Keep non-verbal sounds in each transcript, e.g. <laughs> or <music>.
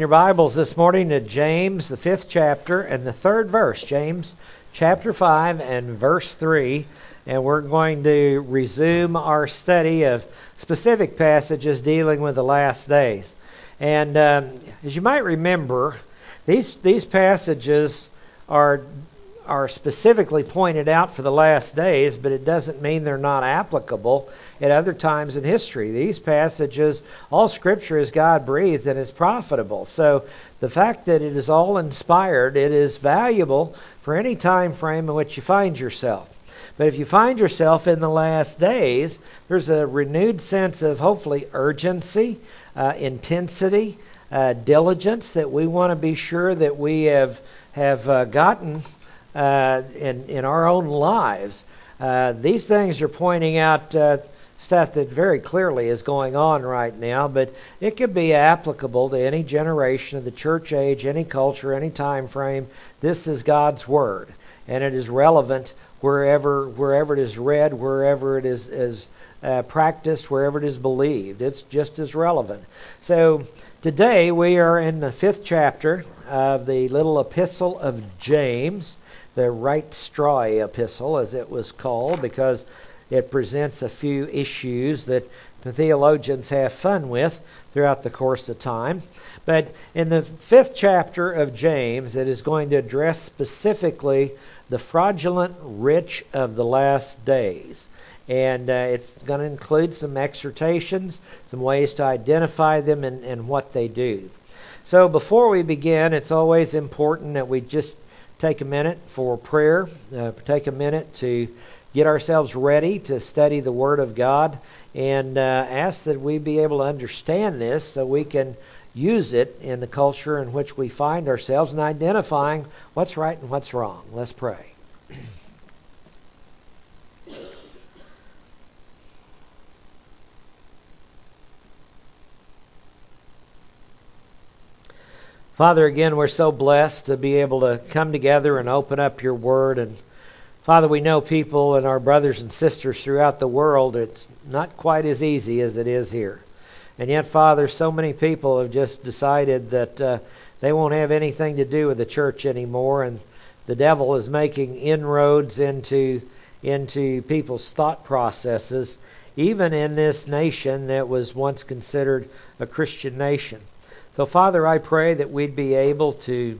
your Bibles this morning to James, the fifth chapter, and the third verse. James chapter 5 and verse 3. And we're going to resume our study of specific passages dealing with the last days. And um, as you might remember, these, these passages are are specifically pointed out for the last days, but it doesn't mean they're not applicable at other times in history. These passages, all Scripture is God breathed and is profitable. So the fact that it is all inspired, it is valuable for any time frame in which you find yourself. But if you find yourself in the last days, there's a renewed sense of hopefully urgency, uh, intensity, uh, diligence that we want to be sure that we have have uh, gotten uh, in, in our own lives. Uh, these things are pointing out uh, stuff that very clearly is going on right now, but it could be applicable to any generation of the church age, any culture, any time frame. This is God's Word, and it is relevant wherever wherever it is read, wherever it is, is uh, practiced, wherever it is believed. It's just as relevant. So today we are in the fifth chapter of the little epistle of James the right straw epistle, as it was called, because it presents a few issues that the theologians have fun with throughout the course of time. But in the fifth chapter of James, it is going to address specifically the fraudulent rich of the last days. And uh, it's going to include some exhortations, some ways to identify them and, and what they do. So before we begin, it's always important that we just take a minute for prayer, uh, take a minute to get ourselves ready to study the Word of God, and uh, ask that we be able to understand this so we can use it in the culture in which we find ourselves and identifying what's right and what's wrong. Let's pray. Father, again, we're so blessed to be able to come together and open up your word. And Father, we know people and our brothers and sisters throughout the world, it's not quite as easy as it is here. And yet, Father, so many people have just decided that uh, they won't have anything to do with the church anymore. And the devil is making inroads into, into people's thought processes, even in this nation that was once considered a Christian nation. So, Father, I pray that we'd be able to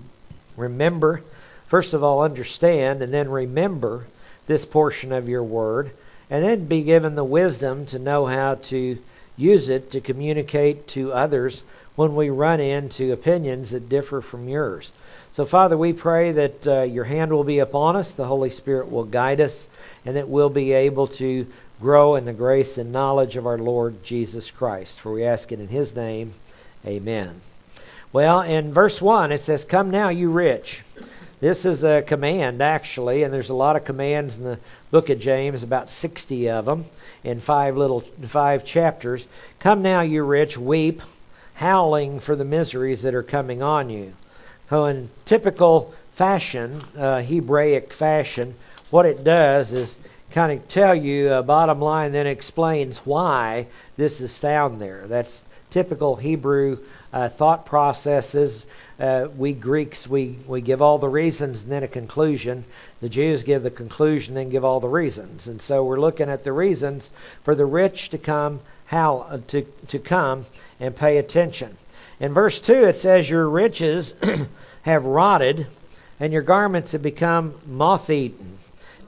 remember, first of all, understand, and then remember this portion of your word, and then be given the wisdom to know how to use it to communicate to others when we run into opinions that differ from yours. So, Father, we pray that uh, your hand will be upon us, the Holy Spirit will guide us, and that we'll be able to grow in the grace and knowledge of our Lord Jesus Christ. For we ask it in his name. Amen. Well, in verse 1, it says, Come now, you rich. This is a command, actually, and there's a lot of commands in the book of James, about 60 of them, in five little five chapters. Come now, you rich, weep, howling for the miseries that are coming on you. So, in typical fashion, uh, Hebraic fashion, what it does is kind of tell you a bottom line, then explains why this is found there. That's typical Hebrew uh, thought processes. Uh, we Greeks, we, we give all the reasons and then a conclusion. The Jews give the conclusion and give all the reasons. And so we're looking at the reasons for the rich to come, how uh, to, to come and pay attention. In verse 2, it says, Your riches <clears throat> have rotted, and your garments have become moth eaten.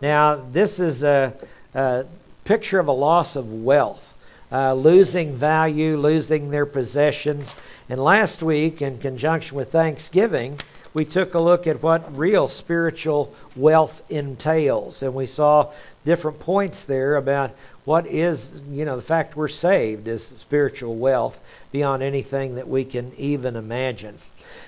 Now, this is a, a picture of a loss of wealth uh, losing value, losing their possessions. And last week, in conjunction with Thanksgiving, we took a look at what real spiritual wealth entails. And we saw different points there about what is, you know, the fact we're saved is spiritual wealth beyond anything that we can even imagine.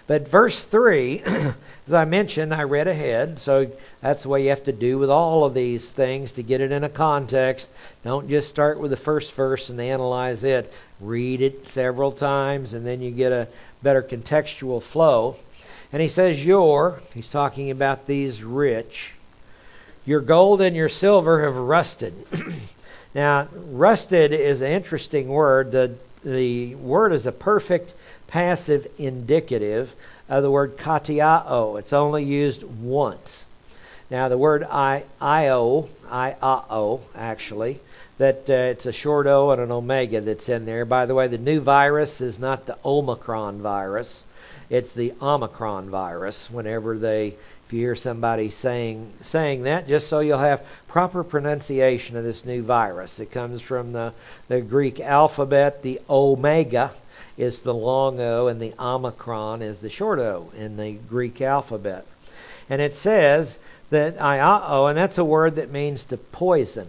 But verse 3, <clears throat> as I mentioned, I read ahead, so that's the way you have to do with all of these things to get it in a context. Don't just start with the first verse and analyze it. Read it several times, and then you get a better contextual flow. And he says, Your, he's talking about these rich, your gold and your silver have rusted. <clears throat> now, rusted is an interesting word. The the word is a perfect passive indicative of the word katiao. It's only used once. Now, the word I, io, iao, actually, that uh, it's a short O and an omega that's in there. By the way, the new virus is not the Omicron virus. It's the Omicron virus. Whenever they, if you hear somebody saying saying that, just so you'll have proper pronunciation of this new virus. It comes from the, the Greek alphabet. The omega is the long O, and the Omicron is the short O in the Greek alphabet. And it says that iao, and that's a word that means to poison.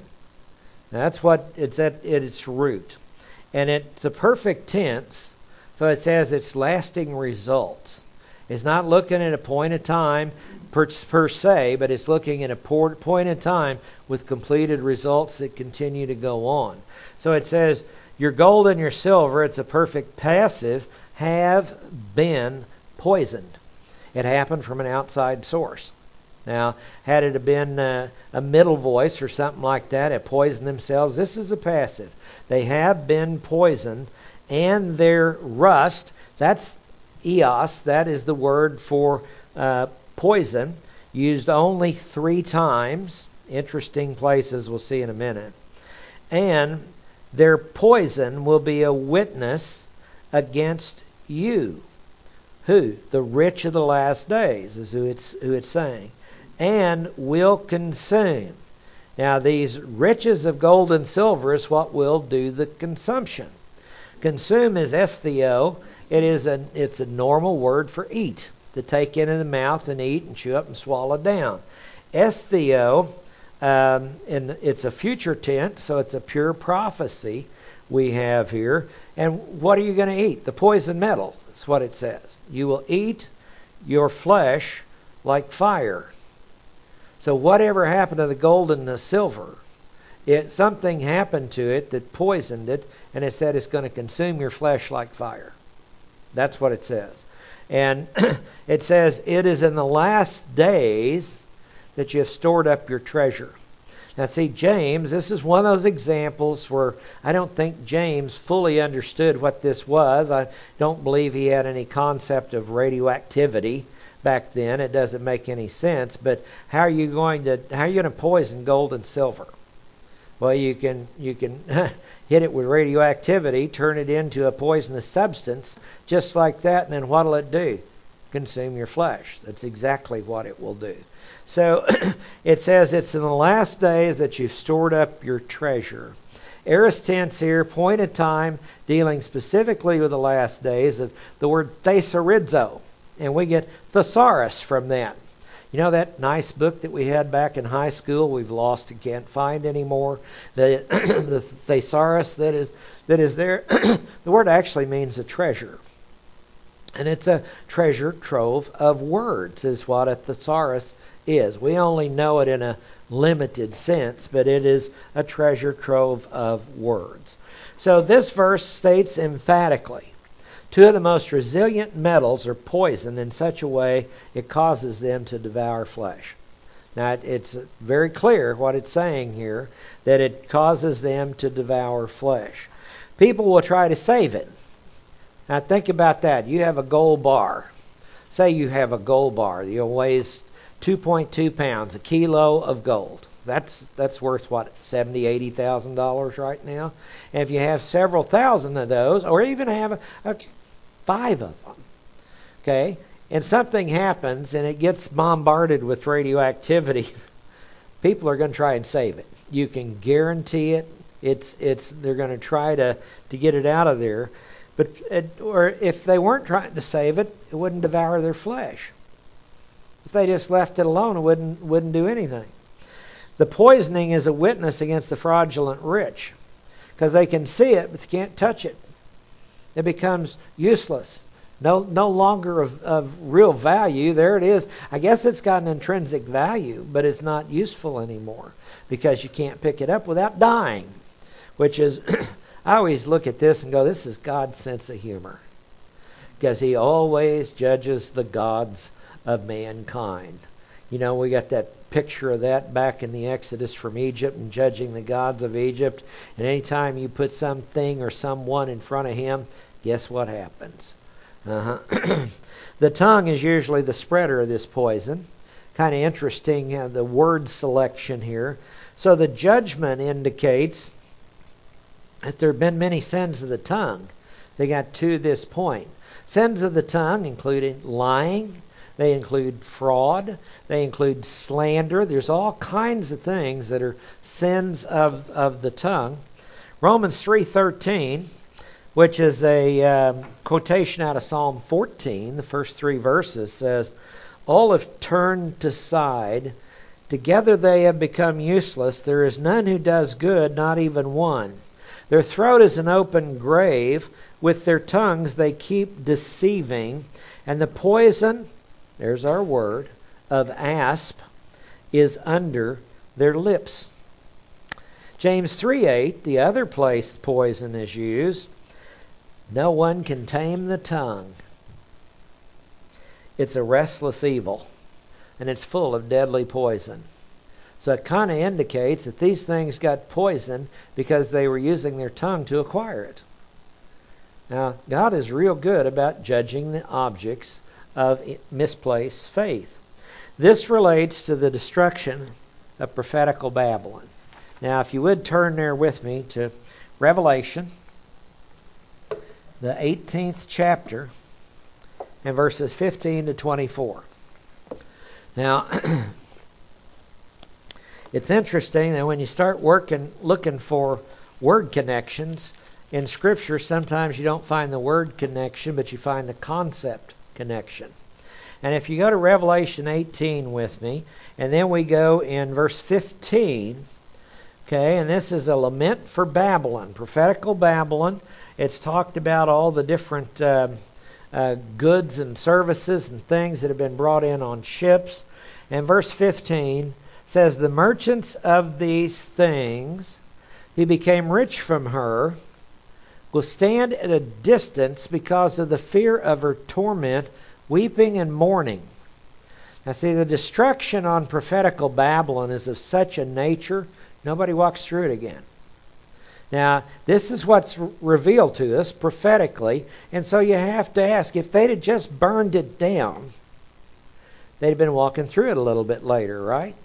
That's what it's at, its root. And it's a perfect tense, so it says it's lasting results. It's not looking at a point of time per, per se, but it's looking at a point in time with completed results that continue to go on. So it says, Your gold and your silver, it's a perfect passive, have been poisoned. It happened from an outside source. Now, had it been uh, a middle voice or something like that, it poisoned themselves. This is a passive. They have been poisoned, and their rust, that's eos, that is the word for uh, poison, used only three times. Interesting places we'll see in a minute. And their poison will be a witness against you. Who? The rich of the last days is who it's who it's saying and will consume. Now, these riches of gold and silver is what will do the consumption. Consume is estheo. It is a it's a normal word for eat to take into the mouth and eat and chew up and swallow down. Estheo, um, and it's a future tense, so it's a pure prophecy we have here. And what are you going to eat? The poison metal. That's what it says. You will eat your flesh like fire. So whatever happened to the gold and the silver, it something happened to it that poisoned it, and it said it's going to consume your flesh like fire. That's what it says. And <clears throat> it says it is in the last days that you have stored up your treasure. Now, see, James, this is one of those examples where I don't think James fully understood what this was. I don't believe he had any concept of radioactivity back then. It doesn't make any sense. But how are you going to how are you going to poison gold and silver? Well, you can you can <laughs> hit it with radioactivity, turn it into a poisonous substance, just like that, and then what'll it do? Consume your flesh. That's exactly what it will do. So <clears throat> it says it's in the last days that you've stored up your treasure. Aorist tense here, point in time, dealing specifically with the last days of the word thesorizo and we get thesaurus from that. You know that nice book that we had back in high school we've lost and can't find anymore? The, <clears throat> the thesaurus that is that is there <clears throat> the word actually means a treasure. And it's a treasure trove of words is what a thesaurus is. We only know it in a limited sense, but it is a treasure trove of words. So this verse states emphatically Two of the most resilient metals are poisoned in such a way it causes them to devour flesh. Now, it's very clear what it's saying here that it causes them to devour flesh. People will try to save it. Now, think about that. You have a gold bar. Say you have a gold bar. You weighs 2.2 pounds, a kilo of gold. That's that's worth what seventy, eighty thousand dollars right now. And if you have several thousand of those, or even have a, a five of them. Okay? And something happens and it gets bombarded with radioactivity. <laughs> People are going to try and save it. You can guarantee it. It's it's they're going to try to to get it out of there. But it, or if they weren't trying to save it, it wouldn't devour their flesh. If they just left it alone, it wouldn't wouldn't do anything. The poisoning is a witness against the fraudulent rich because they can see it but they can't touch it it becomes useless. No, no longer of, of real value. There it is. I guess it's got an intrinsic value, but it's not useful anymore because you can't pick it up without dying. Which is, <clears throat> I always look at this and go, this is God's sense of humor. Because He always judges the gods of mankind. You know, we got that picture of that back in the Exodus from Egypt and judging the gods of Egypt. And anytime you put something or someone in front of him, guess what happens? Uh-huh. <clears throat> the tongue is usually the spreader of this poison. Kind of interesting uh, the word selection here. So the judgment indicates that there have been many sins of the tongue. They got to this point. Sins of the tongue including lying, they include fraud, they include slander. There's all kinds of things that are sins of, of the tongue. Romans 3:13, which is a um, quotation out of Psalm 14, the first three verses says, "All have turned aside; together they have become useless. There is none who does good, not even one." Their throat is an open grave. With their tongues they keep deceiving. And the poison, there's our word, of asp is under their lips. James 3:8, the other place poison is used, no one can tame the tongue. It's a restless evil, and it's full of deadly poison. So it kind of indicates that these things got poisoned because they were using their tongue to acquire it. Now, God is real good about judging the objects of misplaced faith. This relates to the destruction of prophetical Babylon. Now, if you would turn there with me to Revelation, the 18th chapter, and verses 15 to 24. Now, <clears throat> It's interesting that when you start working, looking for word connections in Scripture, sometimes you don't find the word connection, but you find the concept connection. And if you go to Revelation 18 with me, and then we go in verse 15, okay, and this is a lament for Babylon, prophetical Babylon. It's talked about all the different uh, uh, goods and services and things that have been brought in on ships. And verse 15 says, The merchants of these things who became rich from her will stand at a distance because of the fear of her torment, weeping and mourning. Now, see, the destruction on prophetical Babylon is of such a nature, nobody walks through it again. Now, this is what's revealed to us prophetically, and so you have to ask if they'd have just burned it down, they'd have been walking through it a little bit later, right?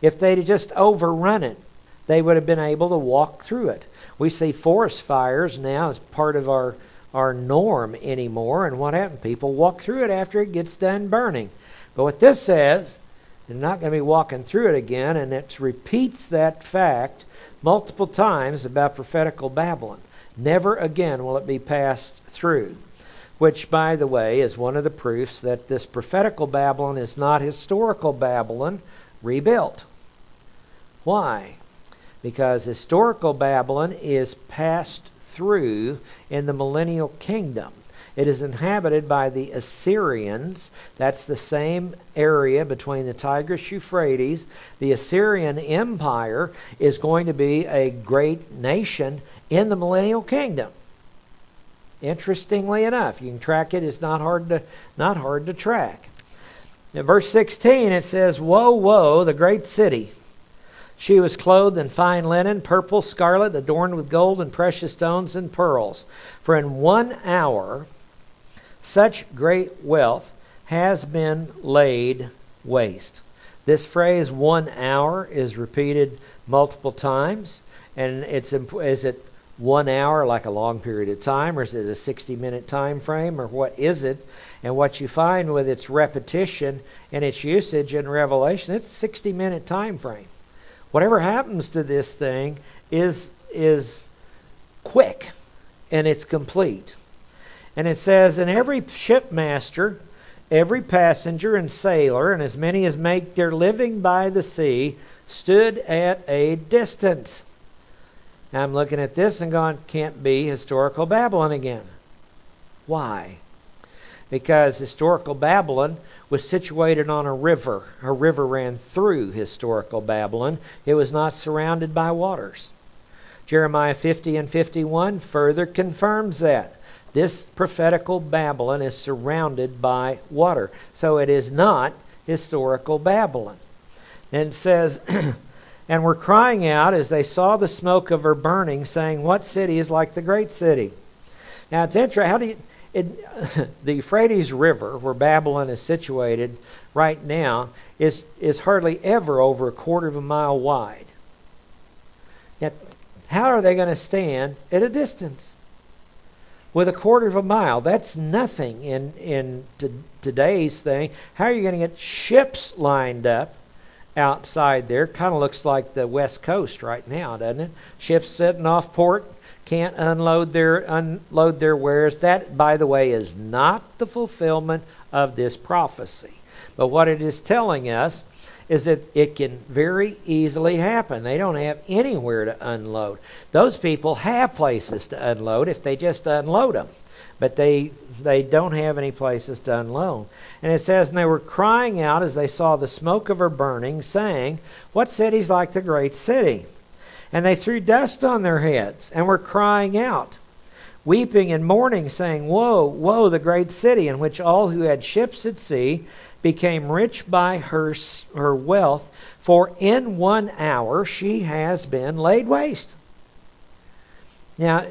If they'd have just overrun it, they would have been able to walk through it. We see forest fires now as part of our, our norm anymore, and what happened? People walk through it after it gets done burning. But what this says, they're not going to be walking through it again, and it repeats that fact multiple times about prophetical Babylon. Never again will it be passed through. Which, by the way, is one of the proofs that this prophetical Babylon is not historical Babylon, rebuilt. Why? Because historical Babylon is passed through in the millennial kingdom. It is inhabited by the Assyrians. That's the same area between the Tigris Euphrates. The Assyrian Empire is going to be a great nation in the millennial kingdom. Interestingly enough, you can track it. It's not hard to not hard to track. In verse 16, it says, Woe, woe, the great city. She was clothed in fine linen, purple, scarlet, adorned with gold and precious stones and pearls. For in one hour such great wealth has been laid waste. This phrase, one hour, is repeated multiple times. And it's is it one hour like a long period of time, or is it a 60 minute time frame, or what is it? And what you find with its repetition and its usage in Revelation, it's a 60 minute time frame. Whatever happens to this thing is is quick and it's complete. And it says, And every shipmaster, every passenger and sailor, and as many as make their living by the sea, stood at a distance. Now I'm looking at this and going, can't be historical Babylon again. Why? Because historical Babylon was situated on a river. A river ran through historical Babylon. It was not surrounded by waters. Jeremiah 50 and 51 further confirms that. This prophetical Babylon is surrounded by water. So it is not historical Babylon. And says, <clears throat> and were crying out as they saw the smoke of her burning, saying, What city is like the great city? Now it's interesting. How do you, it, <laughs> the Euphrates River, where Babylon is situated right now, is, is hardly ever over a quarter of a mile wide. Yet, how are they going to stand at a distance? With a quarter of a mile, that's nothing in in today's thing. How are you going to get ships lined up outside there? Kind of looks like the West Coast right now, doesn't it? Ships sitting off port, can't unload their unload their wares. That, by the way, is not the fulfillment of this prophecy. But what it is telling us is that it can very easily happen. They don't have anywhere to unload. Those people have places to unload if they just unload them. But they they don't have any places to unload. And it says, And they were crying out as they saw the smoke of her burning, saying, What city's like the great city? And they threw dust on their heads and were crying out, weeping and mourning, saying, Woe, woe, the great city in which all who had ships at sea became rich by her, her wealth, for in one hour she has been laid waste. Now,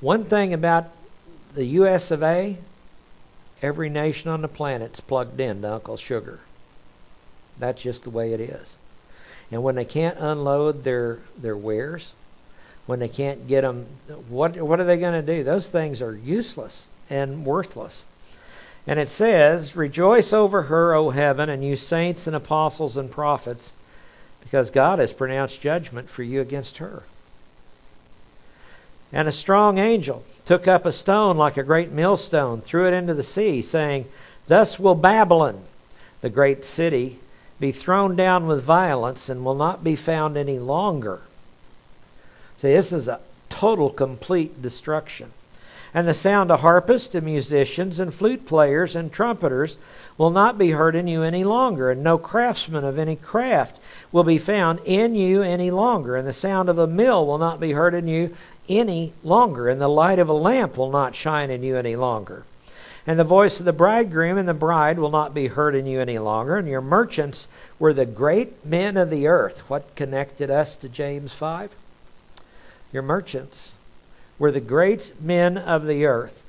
one thing about the U.S. of A., every nation on the planet's plugged in to Uncle Sugar. That's just the way it is. And when they can't unload their their wares, when they can't get them, what what are they going to do? Those things are useless and worthless. And it says, Rejoice over her, O heaven, and you saints and apostles and prophets, because God has pronounced judgment for you against her. And a strong angel took up a stone like a great millstone, threw it into the sea, saying, Thus will Babylon, the great city, be thrown down with violence and will not be found any longer. See, this is a total, complete destruction. And the sound of harpists and musicians and flute players and trumpeters will not be heard in you any longer, and no craftsman of any craft will be found in you any longer, and the sound of a mill will not be heard in you any longer, and the light of a lamp will not shine in you any longer. And the voice of the bridegroom and the bride will not be heard in you any longer, and your merchants were the great men of the earth. What connected us to James 5? Your merchants were the great men of the earth,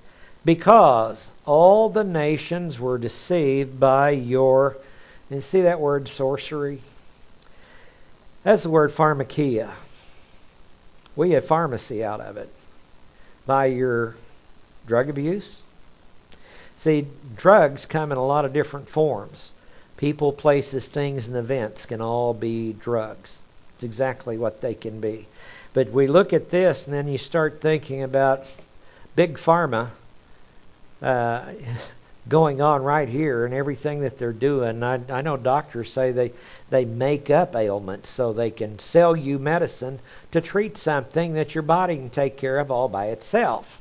because all the nations were deceived by your. You see that word sorcery? That's the word pharmakia. We have pharmacy out of it. By your drug abuse. See, drugs come in a lot of different forms. People, places, things, and events can all be drugs. It's exactly what they can be. But we look at this, and then you start thinking about big pharma uh, <laughs> going on right here and everything that they're doing. I, I know doctors say they they make up ailments so they can sell you medicine to treat something that your body can take care of all by itself.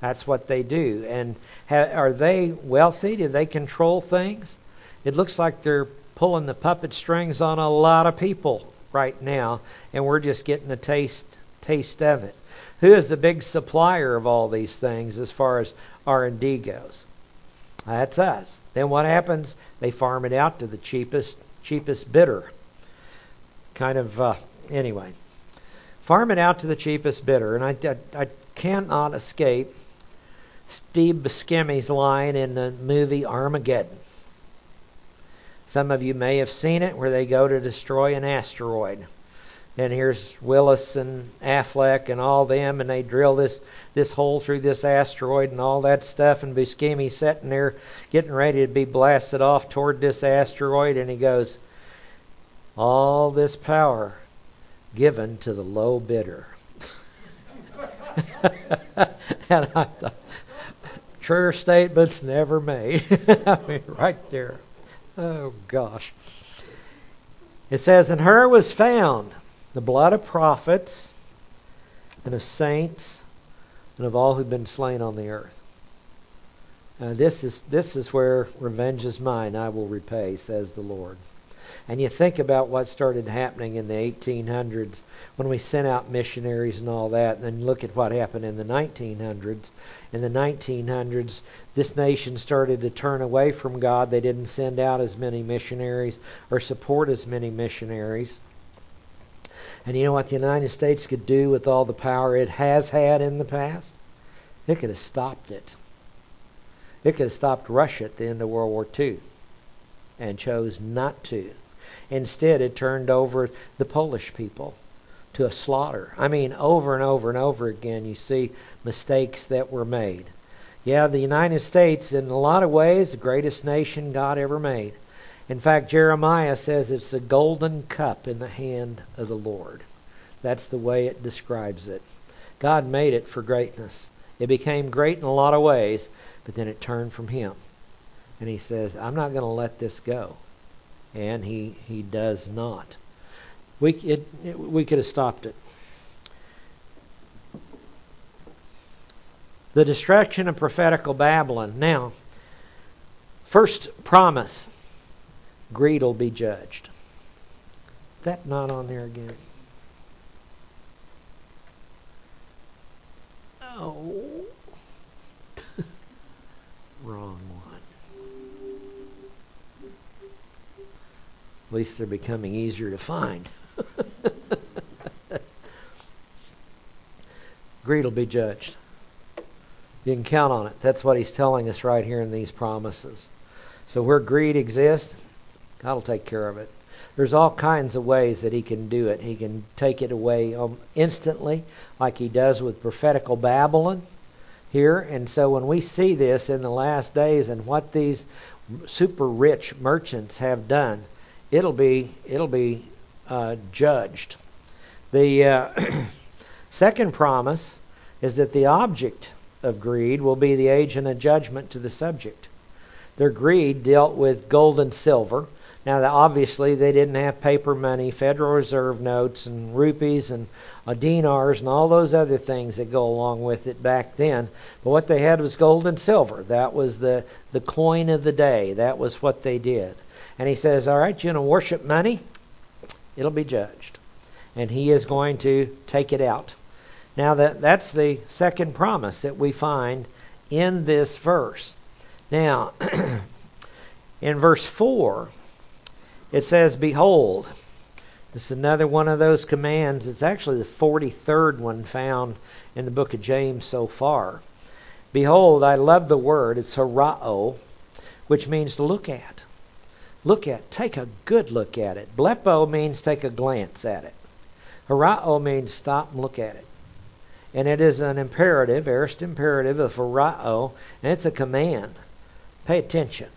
That's what they do. And ha- are they wealthy? Do they control things? It looks like they're pulling the puppet strings on a lot of people right now, and we're just getting a taste taste of it. Who is the big supplier of all these things as far as R&D goes? That's us. Then what happens? They farm it out to the cheapest cheapest bidder. Kind of uh, anyway. Farm it out to the cheapest bidder, and I, I, I cannot escape Steve Buscemi's line in the movie Armageddon. Some of you may have seen it where they go to destroy an asteroid. And here's Willis and Affleck and all them, and they drill this this hole through this asteroid and all that stuff. And Buscemi's sitting there getting ready to be blasted off toward this asteroid, and he goes, "All this power given to the low bidder." <laughs> and I thought, truer statements never made. <laughs> I mean, right there. Oh, gosh. It says, In her was found the blood of prophets and of saints and of all who've been slain on the earth. Uh, this is this is where revenge is mine; I will repay, says the Lord. And you think about what started happening in the 1800s when we sent out missionaries and all that, and then look at what happened in the 1900s. In the 1900s, this nation started to turn away from God. They didn't send out as many missionaries or support as many missionaries. And you know what the United States could do with all the power it has had in the past? It could have stopped it. It could have stopped Russia at the end of World War II and chose not to. Instead, it turned over the Polish people to a slaughter. I mean, over and over and over again, you see mistakes that were made. Yeah, the United States, in a lot of ways, the greatest nation God ever made. In fact, Jeremiah says it's a golden cup in the hand of the Lord. That's the way it describes it. God made it for greatness. It became great in a lot of ways, but then it turned from Him. And He says, I'm not going to let this go and he he does not. We it, it, we could have stopped it. The destruction of prophetical Babylon. Now, first promise: greed will be judged. That not on there again. Oh, wrong At least they're becoming easier to find. <laughs> Greed will be judged. You can count on it. That's what he's telling us right here in these promises. So where greed exists, God will take care of it. There's all kinds of ways that he can do it. He can take it away um, instantly, like he does with prophetical Babylon here. And so when we see this in the last days and what these super rich merchants have done, it'll be it'll be uh, judged. The uh, <clears throat> second promise is that the object of greed will be the agent of judgment to the subject. Their greed dealt with gold and silver. Now, obviously, they didn't have paper money, Federal Reserve notes, and rupees, and uh, dinars, and all those other things that go along with it back then. But what they had was gold and silver. That was the, the coin of the day. That was what they did. And he says, All right, you're going to worship money, it'll be judged. And he is going to take it out. Now, that, that's the second promise that we find in this verse. Now, <clears throat> in verse 4, it says, Behold, this is another one of those commands. It's actually the 43rd one found in the book of James so far. Behold, I love the word. It's horao, which means to look at look at, take a good look at it. Blepo means take a glance at it. Horao means stop and look at it. And it is an imperative, aorist imperative of horao, and it's a command. Pay attention.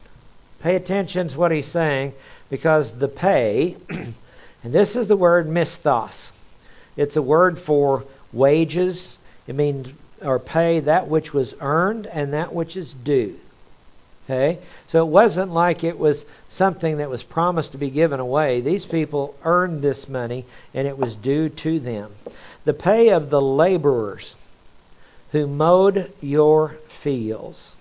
Pay attention to what he's saying because the pay, <clears throat> and this is the word misthos. It's a word for wages. It means or pay that which was earned and that which is due. Okay? So it wasn't like it was something that was promised to be given away. These people earned this money and it was due to them. The pay of the laborers who mowed your fields.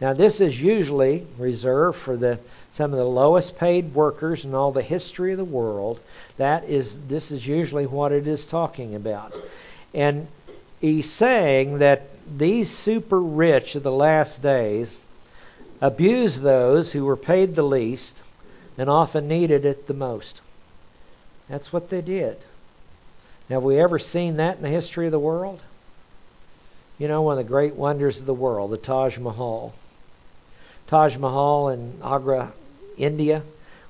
Now this is usually reserved for the some of the lowest paid workers in all the history of the world. That is this is usually what it is talking about. And he's saying that these super rich of the last days abused those who were paid the least and often needed it the most. That's what they did. Now, have we ever seen that in the history of the world? You know, one of the great wonders of the world, the Taj Mahal. Taj Mahal in Agra, India,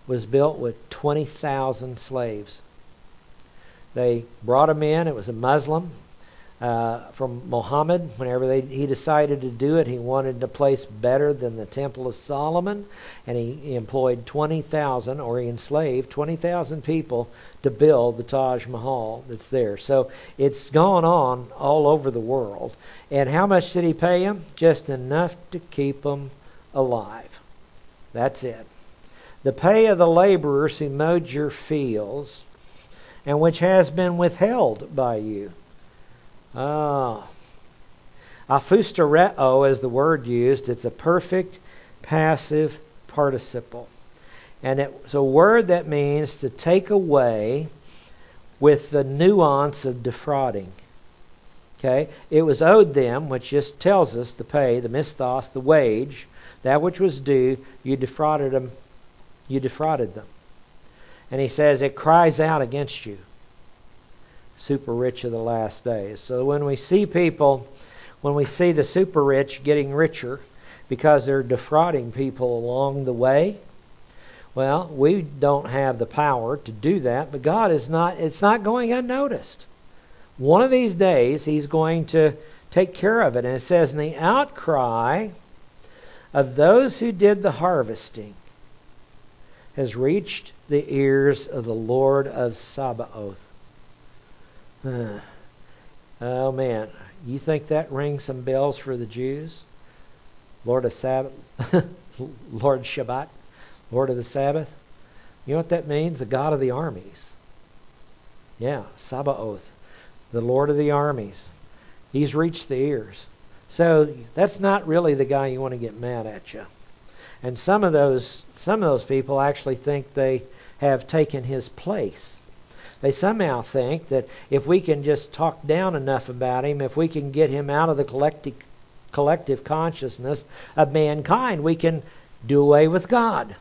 was built with 20,000 slaves. They brought them in. It was a Muslim uh, from Muhammad. Whenever they, he decided to do it, he wanted a place better than the Temple of Solomon, and he, he employed 20,000, or he enslaved 20,000 people to build the Taj Mahal that's there. So it's gone on all over the world. And how much did he pay them? Just enough to keep them alive. That's it. The pay of the laborers who mowed your fields, and which has been withheld by you. Ah. Aphustereo is the word used. It's a perfect passive participle. And it's a word that means to take away with the nuance of defrauding. Okay? It was owed them, which just tells us the pay, the misthos, the wage, that which was due, you defrauded them. You defrauded them. And he says it cries out against you. Super rich of the last days. So when we see people, when we see the super rich getting richer because they're defrauding people along the way, well, we don't have the power to do that, but God is not it's not going unnoticed. One of these days he's going to take care of it. And it says in the outcry of those who did the harvesting has reached the ears of the Lord of Sabaoth. <sighs> Oh man, you think that rings some bells for the Jews? Lord of Sabbath, <laughs> Lord Shabbat. Lord of the Sabbath. You know what that means? The God of the armies. Yeah, Sabaoth, the Lord of the armies. He's reached the ears. So that's not really the guy you want to get mad at you. And some of those some of those people actually think they have taken his place. They somehow think that if we can just talk down enough about him, if we can get him out of the collective collective consciousness of mankind, we can do away with God.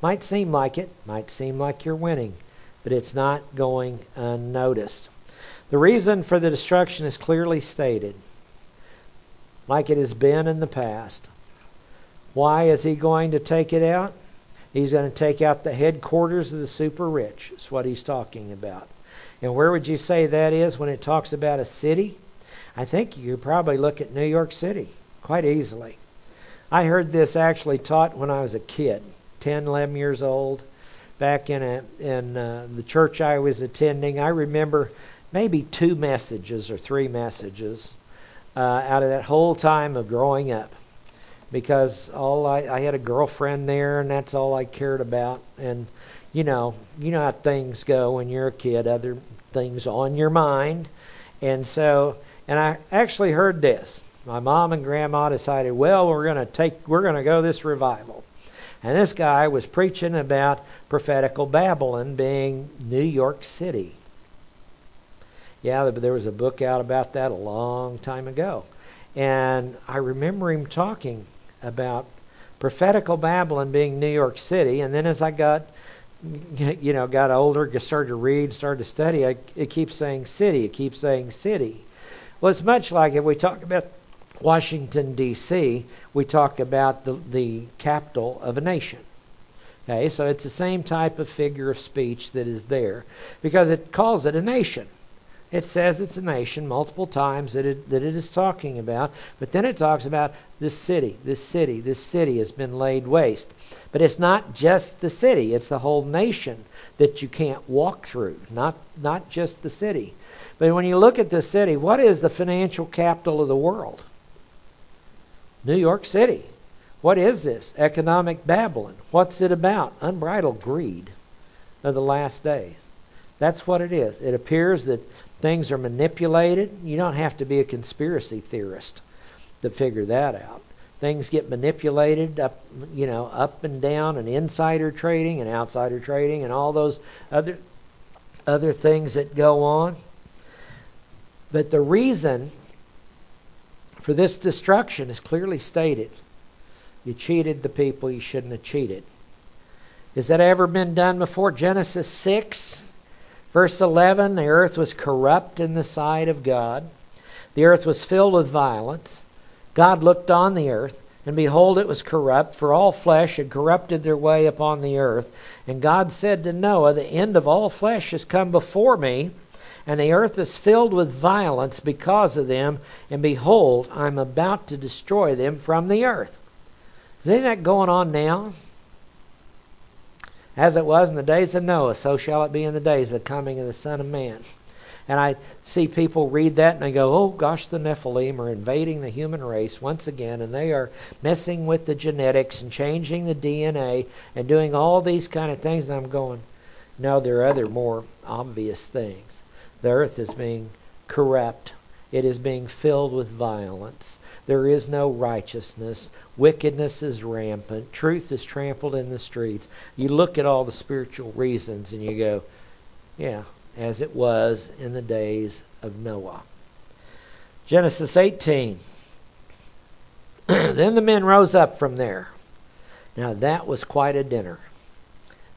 Might seem like it, might seem like you're winning, but it's not going unnoticed. The reason for the destruction is clearly stated, like it has been in the past. Why is he going to take it out? He's going to take out the headquarters of the super rich, is what he's talking about. And where would you say that is when it talks about a city? I think you could probably look at New York City quite easily. I heard this actually taught when I was a kid. 10, 11 years old, back in a, in uh, the church I was attending. I remember maybe two messages or three messages uh, out of that whole time of growing up, because all I, I had a girlfriend there, and that's all I cared about. And you know, you know how things go when you're a kid. Other things on your mind, and so, and I actually heard this. My mom and grandma decided, well, we're going to take, we're going to go this revival. And this guy was preaching about prophetical Babylon being New York City. Yeah, there was a book out about that a long time ago. And I remember him talking about prophetical Babylon being New York City. And then as I got, you know, got older, started to read, started to study, I, it keeps saying city. It keeps saying city. Well, it's much like if we talk about Washington, D.C., we talk about the, the capital of a nation. Okay, so it's the same type of figure of speech that is there because it calls it a nation. It says it's a nation multiple times that it, that it is talking about, but then it talks about this city, this city, this city has been laid waste. But it's not just the city, it's the whole nation that you can't walk through, not, not just the city. But when you look at the city, what is the financial capital of the world? New York City. What is this? Economic Babylon. What's it about? Unbridled greed of the last days. That's what it is. It appears that things are manipulated. You don't have to be a conspiracy theorist to figure that out. Things get manipulated up, you know, up and down, and insider trading and outsider trading, and all those other other things that go on. But the reason for this destruction is clearly stated. You cheated the people you shouldn't have cheated. Has that ever been done before? Genesis 6, verse 11 the earth was corrupt in the sight of God, the earth was filled with violence. God looked on the earth, and behold, it was corrupt, for all flesh had corrupted their way upon the earth. And God said to Noah, The end of all flesh has come before me and the earth is filled with violence because of them, and behold, I'm about to destroy them from the earth. Is any that going on now? As it was in the days of Noah, so shall it be in the days of the coming of the Son of Man. And I see people read that and they go, oh gosh, the Nephilim are invading the human race once again, and they are messing with the genetics and changing the DNA and doing all these kind of things. And I'm going, no, there are other more obvious things. The earth is being corrupt. It is being filled with violence. There is no righteousness. Wickedness is rampant. Truth is trampled in the streets. You look at all the spiritual reasons and you go, yeah, as it was in the days of Noah. Genesis 18. <clears throat> then the men rose up from there. Now that was quite a dinner.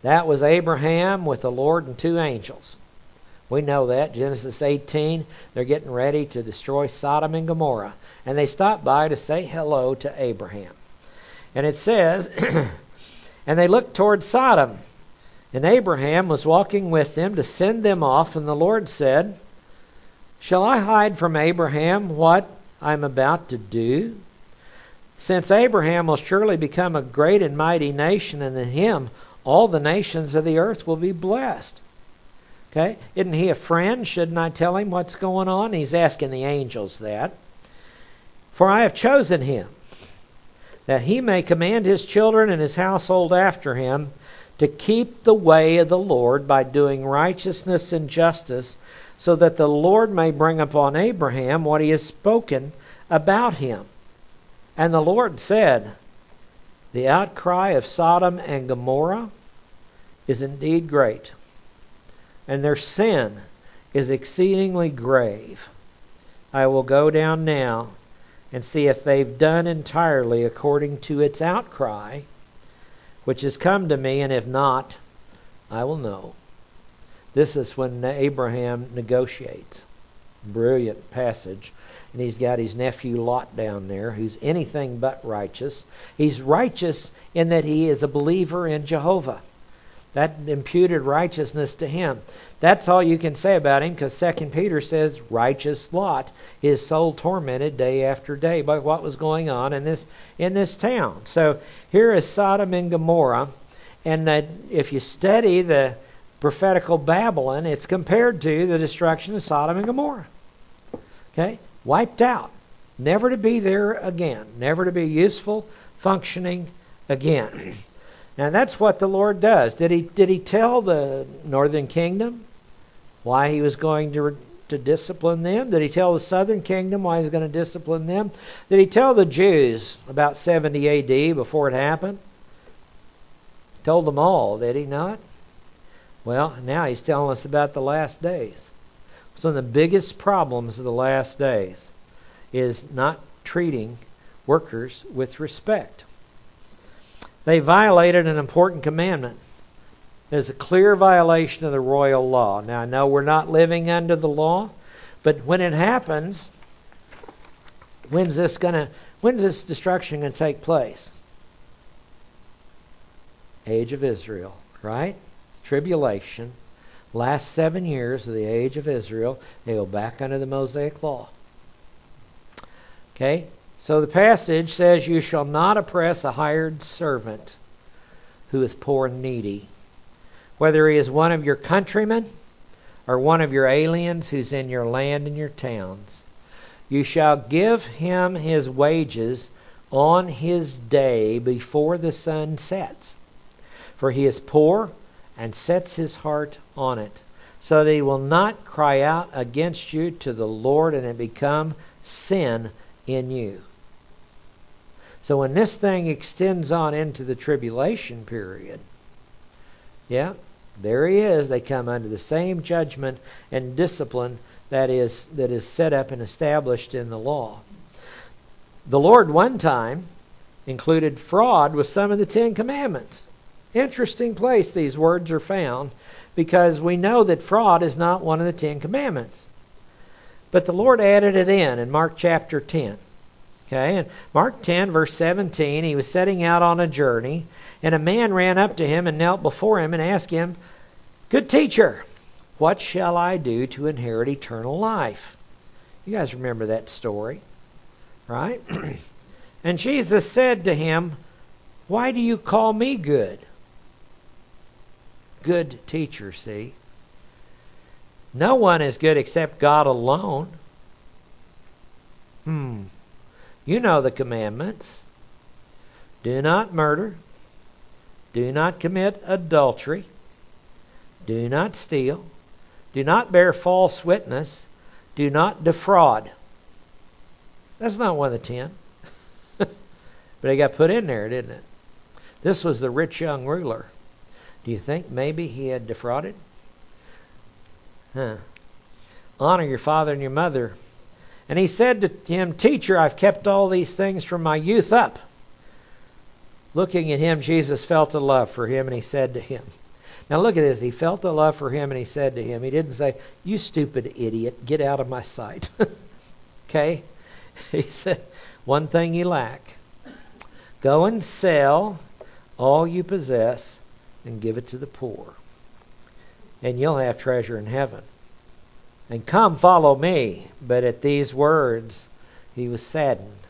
That was Abraham with the Lord and two angels. We know that. Genesis 18, they're getting ready to destroy Sodom and Gomorrah. And they stop by to say hello to Abraham. And it says, <clears throat> And they looked toward Sodom. And Abraham was walking with them to send them off. And the Lord said, Shall I hide from Abraham what I'm about to do? Since Abraham will surely become a great and mighty nation, and in him all the nations of the earth will be blessed. Okay? Isn't he a friend? Shouldn't I tell him what's going on? He's asking the angels that. For I have chosen him, that he may command his children and his household after him to keep the way of the Lord by doing righteousness and justice, so that the Lord may bring upon Abraham what he has spoken about him. And the Lord said, The outcry of Sodom and Gomorrah is indeed great and their sin is exceedingly grave. I will go down now and see if they've done entirely according to its outcry, which has come to me, and if not, I will know. This is when Abraham negotiates. Brilliant passage. And he's got his nephew Lot down there, who's anything but righteous. He's righteous in that he is a believer in Jehovah. That imputed righteousness to him. That's all you can say about him because 2 Peter says, righteous Lot, his soul tormented day after day by what was going on in this, in this town. So here is Sodom and Gomorrah. And that if you study the prophetical Babylon, it's compared to the destruction of Sodom and Gomorrah. Okay? Wiped out. Never to be there again. Never to be useful, functioning again. And that's what the Lord does. Did he did he tell the northern kingdom why he was going to to discipline them? Did he tell the southern kingdom why he was going to discipline them? Did he tell the Jews about 70 AD before it happened? Told them all, did he not? Well, now he's telling us about the last days. Of the biggest problems of the last days is not treating workers with respect. They violated an important commandment. It's a clear violation of the royal law. Now, I know we're not living under the law, but when it happens, when's this gonna when's this destruction gonna take place? Age of Israel, right? Tribulation. Last seven years of the age of Israel, they go back under the Mosaic law. Okay? So the passage says, You shall not oppress a hired servant who is poor and needy, whether he is one of your countrymen or one of your aliens who's in your land and your towns. You shall give him his wages on his day before the sun sets. For he is poor and sets his heart on it, so that he will not cry out against you to the Lord and it become sin in you. So when this thing extends on into the tribulation period, yeah, there he is. They come under the same judgment and discipline that is that is set up and established in the law. The Lord one time included fraud with some of the Ten Commandments. Interesting place these words are found because we know that fraud is not one of the Ten Commandments. But the Lord added it in in Mark chapter 10. Okay, and Mark 10, verse 17, he was setting out on a journey, and a man ran up to him and knelt before him and asked him, Good teacher, what shall I do to inherit eternal life? You guys remember that story, right? <clears throat> and Jesus said to him, Why do you call me good? Good teacher, see? No one is good except God alone. Hmm. You know the commandments. Do not murder. Do not commit adultery. Do not steal. Do not bear false witness. Do not defraud. That's not one of the ten. <laughs> But it got put in there, didn't it? This was the rich young ruler. Do you think maybe he had defrauded? Huh. Honor your father and your mother. And he said to him, Teacher, I've kept all these things from my youth up. Looking at him, Jesus felt a love for him, and he said to him, Now look at this. He felt a love for him, and he said to him, He didn't say, You stupid idiot, get out of my sight. <laughs> okay? <laughs> He said, One thing you lack. Go and sell all you possess and give it to the poor, and you'll have treasure in heaven. And come, follow me. But at these words, he was saddened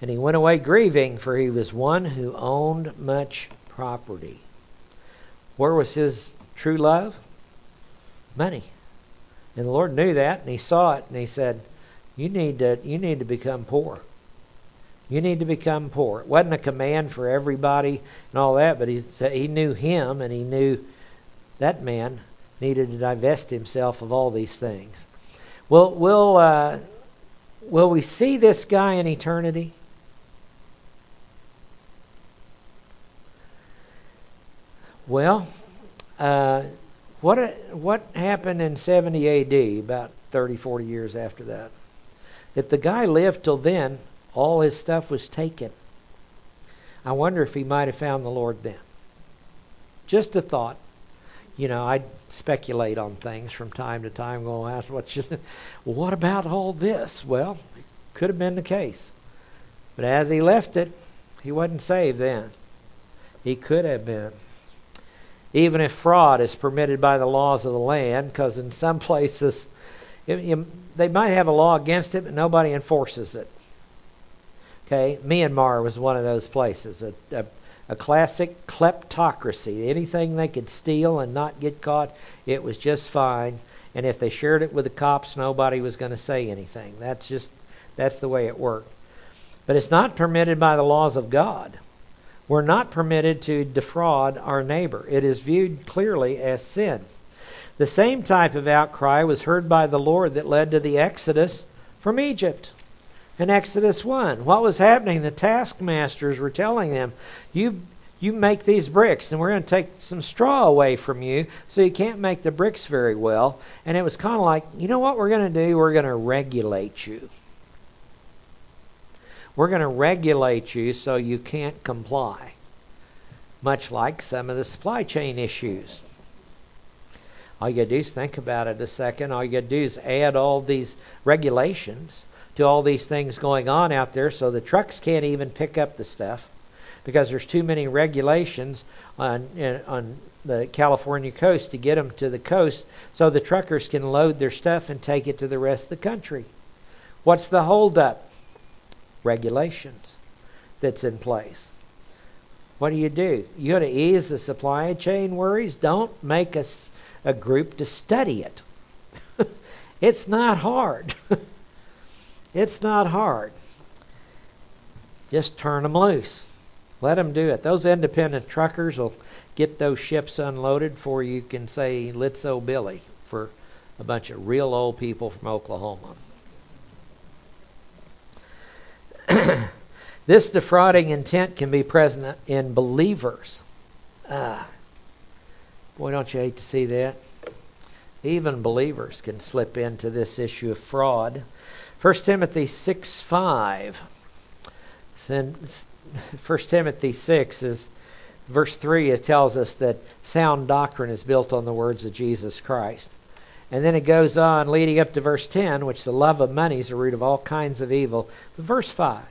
and he went away grieving, for he was one who owned much property. Where was his true love? Money. And the Lord knew that, and he saw it, and he said, "You need to, you need to become poor. You need to become poor." It wasn't a command for everybody and all that, but he he knew him, and he knew that man needed to divest himself of all these things. Will will uh, will we see this guy in eternity? Well, uh, what what happened in 70 A.D. about 30, 40 years after that? If the guy lived till then, all his stuff was taken. I wonder if he might have found the Lord then. Just a thought. You know, I speculate on things from time to time. Going, ask what well, <laughs> what about all this? Well, it could have been the case, but as he left it, he wasn't saved then. He could have been even if fraud is permitted by the laws of the land, because in some <laughs> places it, you, they might have a law against it, but nobody enforces it. Okay, Myanmar was one of those places, a, a, a classic kleptocracy. Anything they could steal and not get caught, it was just fine. And if they shared it with the cops, nobody was going to say anything. That's just that's the way it worked. But it's not permitted by the laws of God. We're not permitted to defraud our neighbor. It is viewed clearly as sin. The same type of outcry was heard by the Lord that led to the exodus from Egypt. In Exodus 1, what was happening? The taskmasters were telling them, You you make these bricks and we're going to take some straw away from you so you can't make the bricks very well and it was kind of like you know what we're going to do we're going to regulate you we're going to regulate you so you can't comply. Much like some of the supply chain issues. All you got to do is think about it a second. All you got to do is add all these regulations to all these things going on out there so the trucks can't even pick up the stuff because there's too many regulations on on the California coast to get them to the coast so the truckers can load their stuff and take it to the rest of the country. What's the holdup? regulations that's in place. What do you do? You got to ease the supply chain worries. Don't make us a, a group to study it. <laughs> it's not hard. <laughs> it's not hard. Just turn them loose. Let them do it. Those independent truckers will get those ships unloaded before you can say Litzo Billy for a bunch of real old people from Oklahoma. <coughs> this defrauding intent can be present in believers. Ah, boy, don't you hate to see that? Even believers can slip into this issue of fraud. 1 Timothy 6 5. 1 Timothy 6 is verse 3 it tells us that sound doctrine is built on the words of Jesus Christ. And then it goes on, leading up to verse 10, which the love of money is the root of all kinds of evil. But verse 5,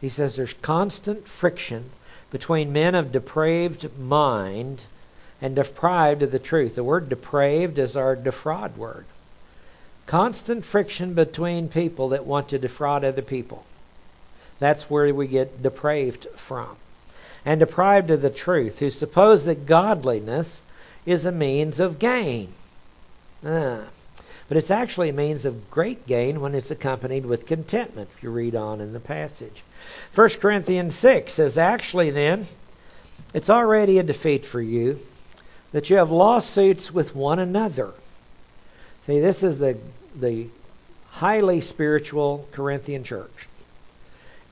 he says there's constant friction between men of depraved mind and deprived of the truth. The word depraved is our defraud word. Constant friction between people that want to defraud other people. That's where we get depraved from. And deprived of the truth, who suppose that godliness is a means of gain. Ah. But it's actually a means of great gain when it's accompanied with contentment, if you read on in the passage. 1 Corinthians 6 says, actually, then, it's already a defeat for you that you have lawsuits with one another. See, this is the, the highly spiritual Corinthian church.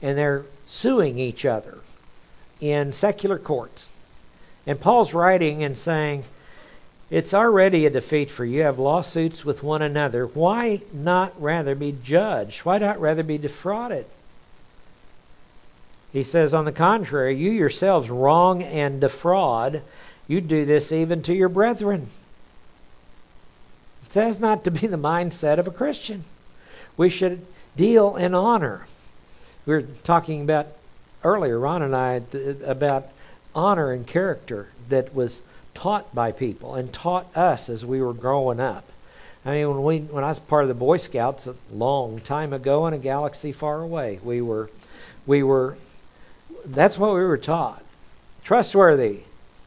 And they're suing each other in secular courts. And Paul's writing and saying, it's already a defeat for you. You have lawsuits with one another. Why not rather be judged? Why not rather be defrauded? He says, on the contrary, you yourselves wrong and defraud. You do this even to your brethren. It says not to be the mindset of a Christian. We should deal in honor. We were talking about earlier, Ron and I, about honor and character that was taught by people and taught us as we were growing up. I mean, when we when I was part of the Boy Scouts a long time ago in a galaxy far away, we were we were that's what we were taught. Trustworthy,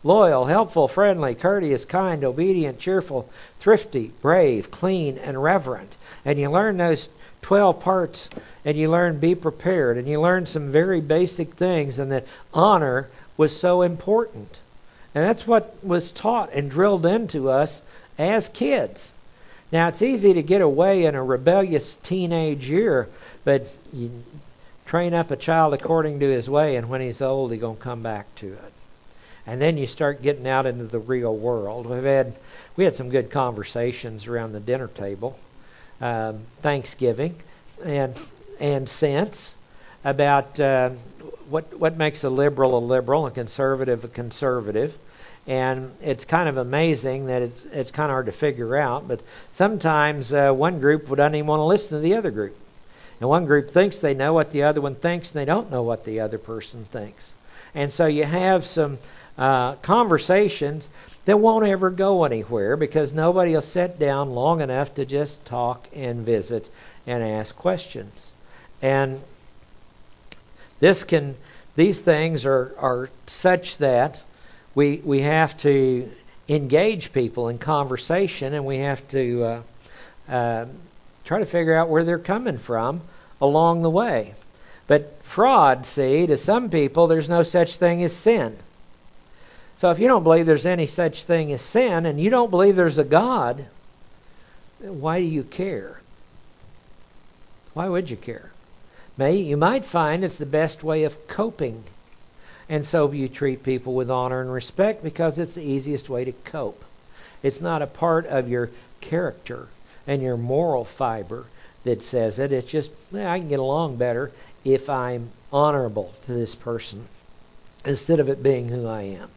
loyal, helpful, friendly, courteous, kind, obedient, cheerful, thrifty, brave, clean, and reverent. And you learn those 12 parts and you learn be prepared and you learn some very basic things and that honor was so important. And that's what was taught and drilled into us as kids. Now, it's easy to get away in a rebellious teenage year, but you train up a child according to his way, and when he's old, he's going to come back to it. And then you start getting out into the real world. We've had we had some good conversations around the dinner table, um, Thanksgiving, and and since about uh, what what makes a liberal a liberal, a conservative a conservative, and it's kind of amazing that it's it's kind of hard to figure out. But sometimes uh, one group doesn't even want to listen to the other group, and one group thinks they know what the other one thinks, and they don't know what the other person thinks. And so you have some uh, conversations that won't ever go anywhere because nobody will sit down long enough to just talk and visit and ask questions. And this can these things are, are such that we, we have to engage people in conversation and we have to uh, uh, try to figure out where they're coming from along the way. But fraud, see, to some people, there's no such thing as sin. So if you don't believe there's any such thing as sin and you don't believe there's a God, why do you care? Why would you care? May you might find it's the best way of coping and so you treat people with honor and respect because it's the easiest way to cope. It's not a part of your character and your moral fiber that says it. It's just, I can get along better if I'm honorable to this person instead of it being who I am.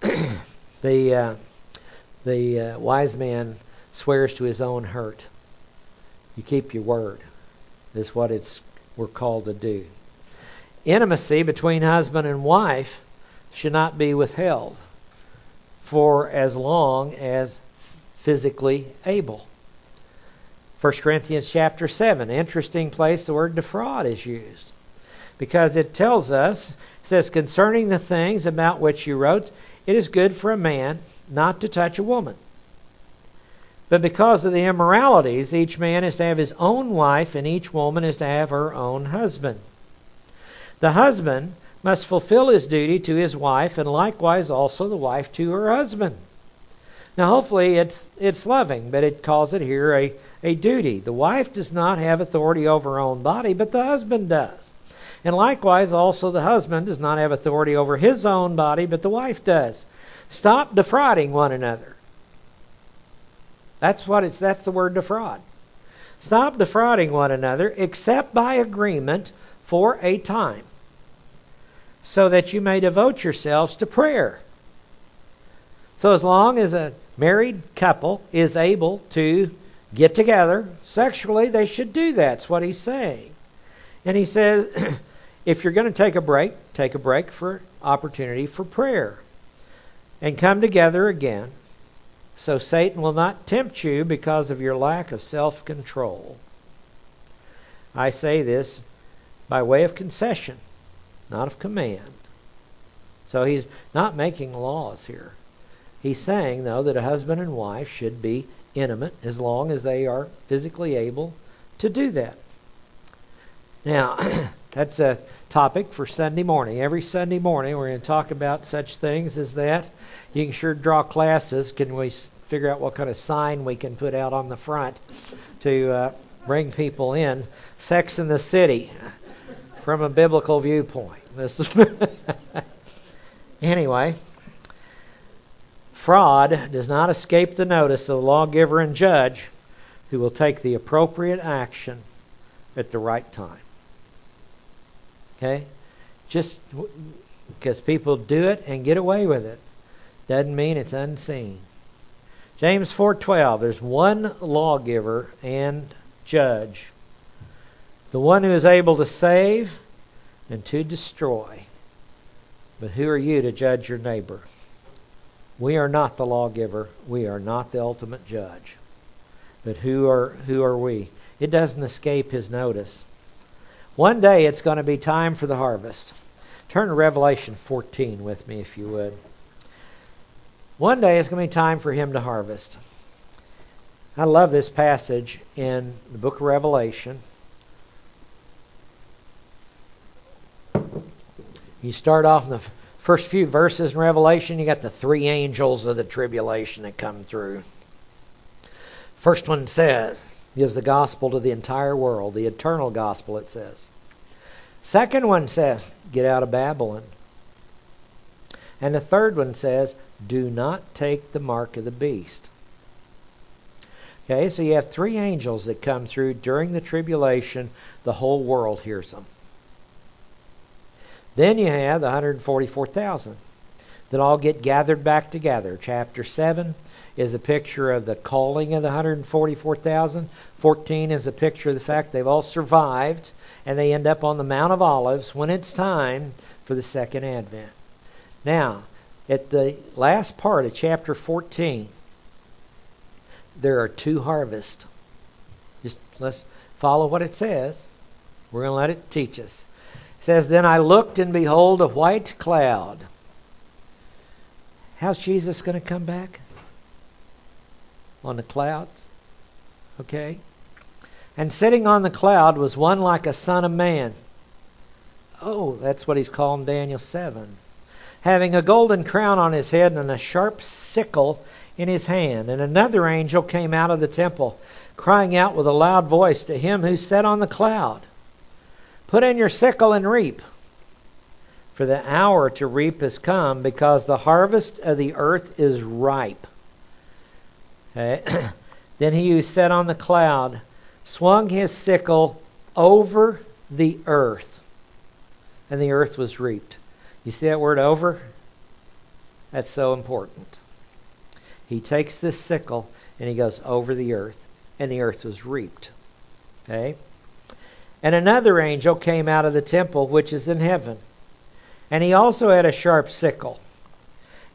<coughs> the uh, the uh, wise man swears to his own hurt. You keep your word is what it's we're called to do. Intimacy between husband and wife should not be withheld for as long as physically able. 1 Corinthians chapter 7, interesting place the word defraud is used. Because it tells us, it says, concerning the things about which you wrote, it is good for a man not to touch a woman. But because of the immoralities, each man is to have his own wife, and each woman is to have her own husband. The husband must fulfill his duty to his wife, and likewise also the wife to her husband. Now, hopefully, it's it's loving, but it calls it here a, a duty. The wife does not have authority over her own body, but the husband does. And likewise, also the husband does not have authority over his own body, but the wife does. Stop defrauding one another. That's what it's that's the word defraud. Stop defrauding one another except by agreement for a time so that you may devote yourselves to prayer. So, as long as a married couple is able to get together sexually, they should do that. That's what he's saying. And he says, <clears throat> if you're going to take a break, take a break for opportunity for prayer. And come together again, so Satan will not tempt you because of your lack of self control. I say this by way of concession not of command. So he's not making laws here. He's saying, though, that a husband and wife should be intimate as long as they are physically able to do that. Now, <clears throat> that's a topic for Sunday morning. Every Sunday morning, we're going to talk about such things as that. You can sure draw classes. Can we figure out what kind of sign we can put out on the front to uh, bring people in? Sex in the City. from a biblical viewpoint. This is <laughs> anyway, fraud does not escape the notice of the lawgiver and judge who will take the appropriate action at the right time. Okay? Just because people do it and get away with it doesn't mean it's unseen. James 4:12 there's one lawgiver and judge the one who is able to save and to destroy. But who are you to judge your neighbor? We are not the lawgiver. We are not the ultimate judge. But who are who are we? It doesn't escape his notice. One day it's going to be time for the harvest. Turn to Revelation 14 with me if you would. One day it's going to be time for him to harvest. I love this passage in the book of Revelation. You start off in the first few verses in Revelation, you got the three angels of the tribulation that come through. First one says, gives the gospel to the entire world, the eternal gospel, it says. Second one says, get out of Babylon. And the third one says, do not take the mark of the beast. Okay, so you have three angels that come through during the tribulation. The whole world hears them. Then you have the 144,000 that all get gathered back together. Chapter 7 is a picture of the calling of the 144,000. 14 is a picture of the fact they've all survived and they end up on the Mount of Olives when it's time for the second advent. Now, at the last part of chapter 14, there are two harvests. Just let's follow what it says. We're going to let it teach us. It says, Then I looked, and behold, a white cloud. How's Jesus going to come back? On the clouds? Okay. And sitting on the cloud was one like a son of man. Oh, that's what he's calling Daniel 7. Having a golden crown on his head and a sharp sickle in his hand. And another angel came out of the temple, crying out with a loud voice to him who sat on the cloud Put in your sickle and reap. For the hour to reap has come, because the harvest of the earth is ripe. <clears throat> Then he who sat on the cloud swung his sickle over the earth, and the earth was reaped. You see that word over? That's so important. He takes this sickle and he goes over the earth, and the earth was reaped. Okay? And another angel came out of the temple which is in heaven. And he also had a sharp sickle.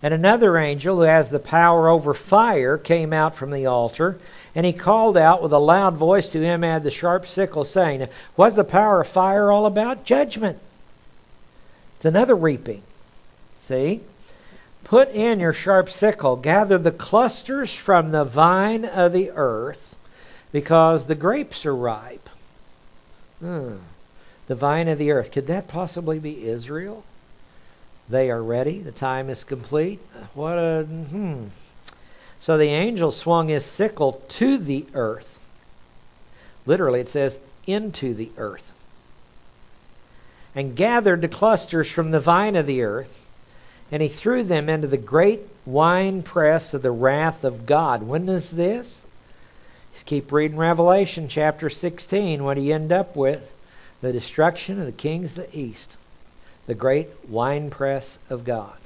And another angel who has the power over fire came out from the altar, and he called out with a loud voice to him had the sharp sickle, saying, What's the power of fire all about? Judgment. It's another reaping. See? Put in your sharp sickle, gather the clusters from the vine of the earth, because the grapes are ripe. Hmm. The vine of the earth. Could that possibly be Israel? They are ready. The time is complete. What a hmm. So the angel swung his sickle to the earth. Literally, it says into the earth. And gathered the clusters from the vine of the earth, and he threw them into the great wine press of the wrath of God. When is this? Just keep reading Revelation chapter 16. What do you end up with? The destruction of the kings of the east, the great winepress of God.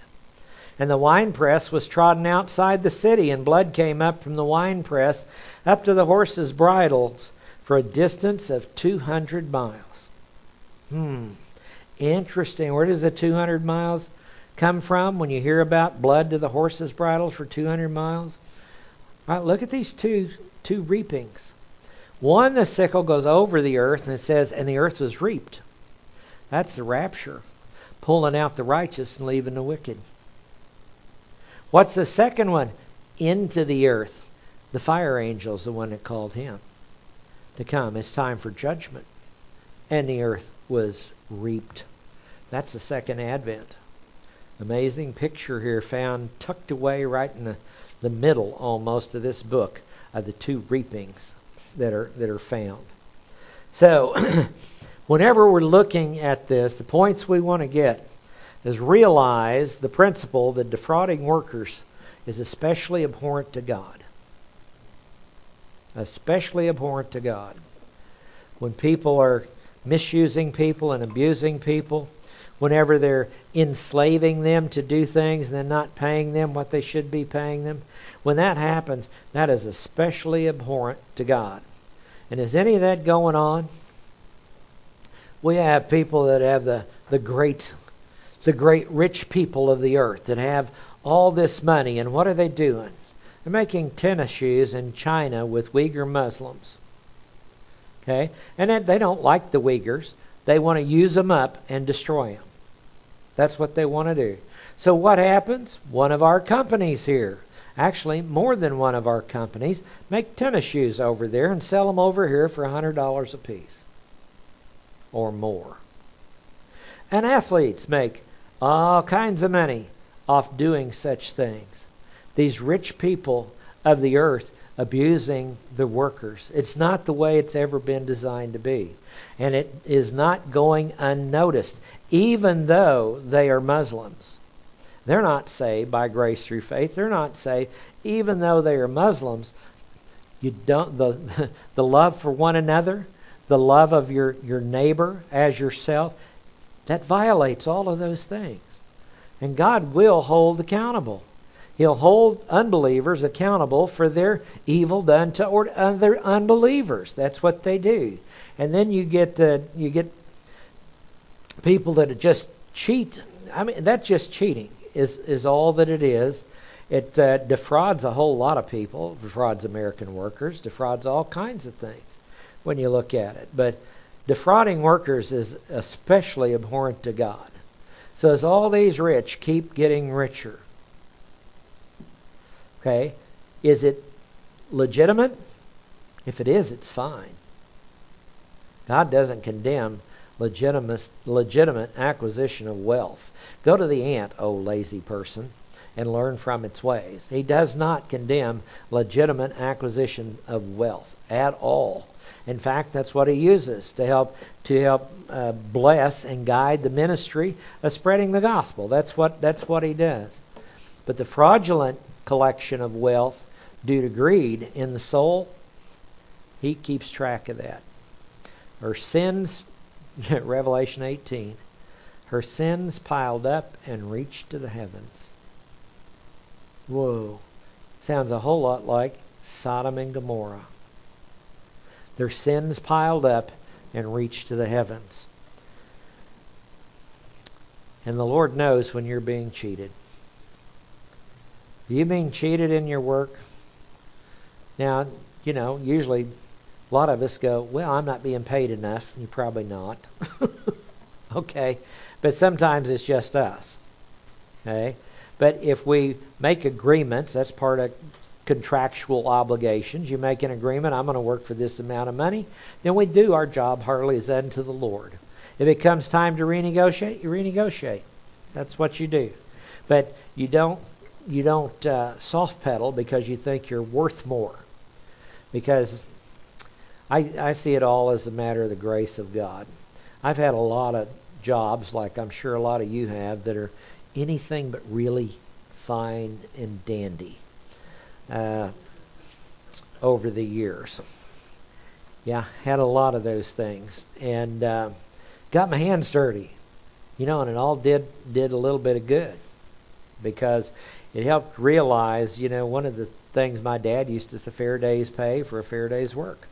And the winepress was trodden outside the city, and blood came up from the winepress up to the horses' bridles for a distance of 200 miles. Hmm. Interesting. Where does the 200 miles come from when you hear about blood to the horses' bridles for 200 miles? All right, look at these two two reapings. One, the sickle goes over the earth, and it says, and the earth was reaped. That's the rapture, pulling out the righteous and leaving the wicked. What's the second one? Into the earth. The fire angel's the one that called him to come. It's time for judgment. And the earth was reaped. That's the second advent. Amazing picture here found tucked away right in the, the middle almost of this book of the two reapings that are that are found. So <clears throat> whenever we're looking at this, the points we want to get is realize the principle that defrauding workers is especially abhorrent to God. Especially abhorrent to God. When people are misusing people and abusing people, whenever they're enslaving them to do things and then not paying them what they should be paying them, when that happens, that is especially abhorrent to God. And is any of that going on? We have people that have the, the great the great rich people of the earth that have all this money. And what are they doing? They're making tennis shoes in China with Uyghur Muslims. Okay? And they don't like the Uyghurs. They want to use them up and destroy them. That's what they want to do. So what happens? One of our companies here, actually more than one of our companies, make tennis shoes over there and sell them over here for $100 a piece or more. And athletes make all kinds of money off doing such things. These rich people of the earth abusing the workers. It's not the way it's ever been designed to be. And it is not going unnoticed, even though they are Muslims. They're not saved by grace through faith. They're not saved, even though they are Muslims. You don't the <laughs> the love for one another, the love of your, your neighbor as yourself, that violates all of those things. And God will hold accountable. He'll hold unbelievers accountable for their evil done to other unbelievers. That's what they do. And then you get the you get people that just cheat. I mean, that's just cheating. Is is all that it is. It uh, defrauds a whole lot of people. Defrauds American workers. Defrauds all kinds of things when you look at it. But Defrauding workers is especially abhorrent to God. So as all these rich keep getting richer, okay, is it legitimate? If it is, it's fine. God doesn't condemn legitimate, legitimate acquisition of wealth. Go to the ant, O lazy person, and learn from its ways. He does not condemn legitimate acquisition of wealth at all. In fact, that's what he uses to help to help uh, bless and guide the ministry of spreading the gospel. That's what that's what he does. But the fraudulent collection of wealth due to greed in the soul, he keeps track of that. Her sins, <laughs> Revelation 18, her sins piled up and reached to the heavens. Whoa. Sounds a whole lot like Sodom and Gomorrah their sins piled up and reached to the heavens. And the Lord knows when you're being cheated. You being cheated in your work? Now, you know, usually a lot of us go, well, I'm not being paid enough. You're probably not. <laughs> okay. But sometimes it's just us. Okay. But if we make agreements, that's part of contractual obligations. You make an agreement, I'm going to work for this amount of money. Then we do our job heartily as unto the Lord. If it comes time to renegotiate, you renegotiate. That's what you do. But you don't you don't uh, soft pedal because you think you're worth more. Because I, I see it all as a matter of the grace of God. I've had a lot of jobs, like I'm sure a lot of you have, that are anything but really fine and dandy uh, over the years. Yeah, had a lot of those things, and uh, got my hands dirty, you know, and it all did did a little bit of good because it helped realize, you know, one of the things my dad used to say, fair day's pay for a fair day's work.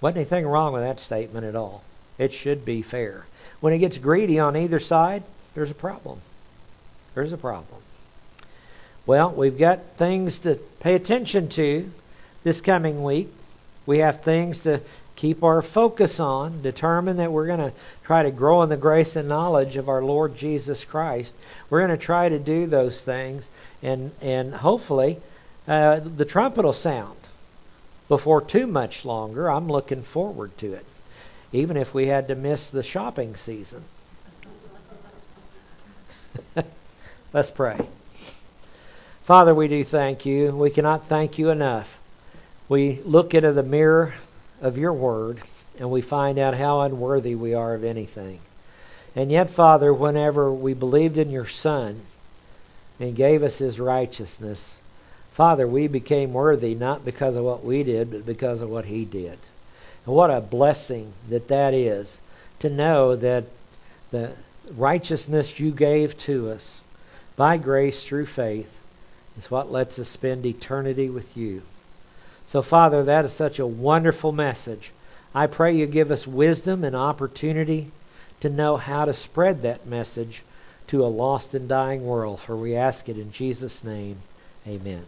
Wasn't anything wrong with that statement at all. It should be fair. When it gets greedy on either side, there's a problem. There's a problem. Well, we've got things to pay attention to this coming week. We have things to keep our focus on, determine that we're going to try to grow in the grace and knowledge of our Lord Jesus Christ. We're going to try to do those things, and and hopefully uh, the trumpet will sound before too much longer. I'm looking forward to it, even if we had to miss the shopping season. <laughs> Let's pray. Father, we do thank you. We cannot thank you enough. We look into the mirror of your word and we find out how unworthy we are of anything. And yet, Father, whenever we believed in your Son and gave us his righteousness, Father, we became worthy not because of what we did, but because of what he did. And what a blessing that that is to know that the righteousness you gave to us by grace through faith is what lets us spend eternity with you. So, Father, that is such a wonderful message. I pray you give us wisdom and opportunity to know how to spread that message to a lost and dying world. For we ask it in Jesus' name. Amen.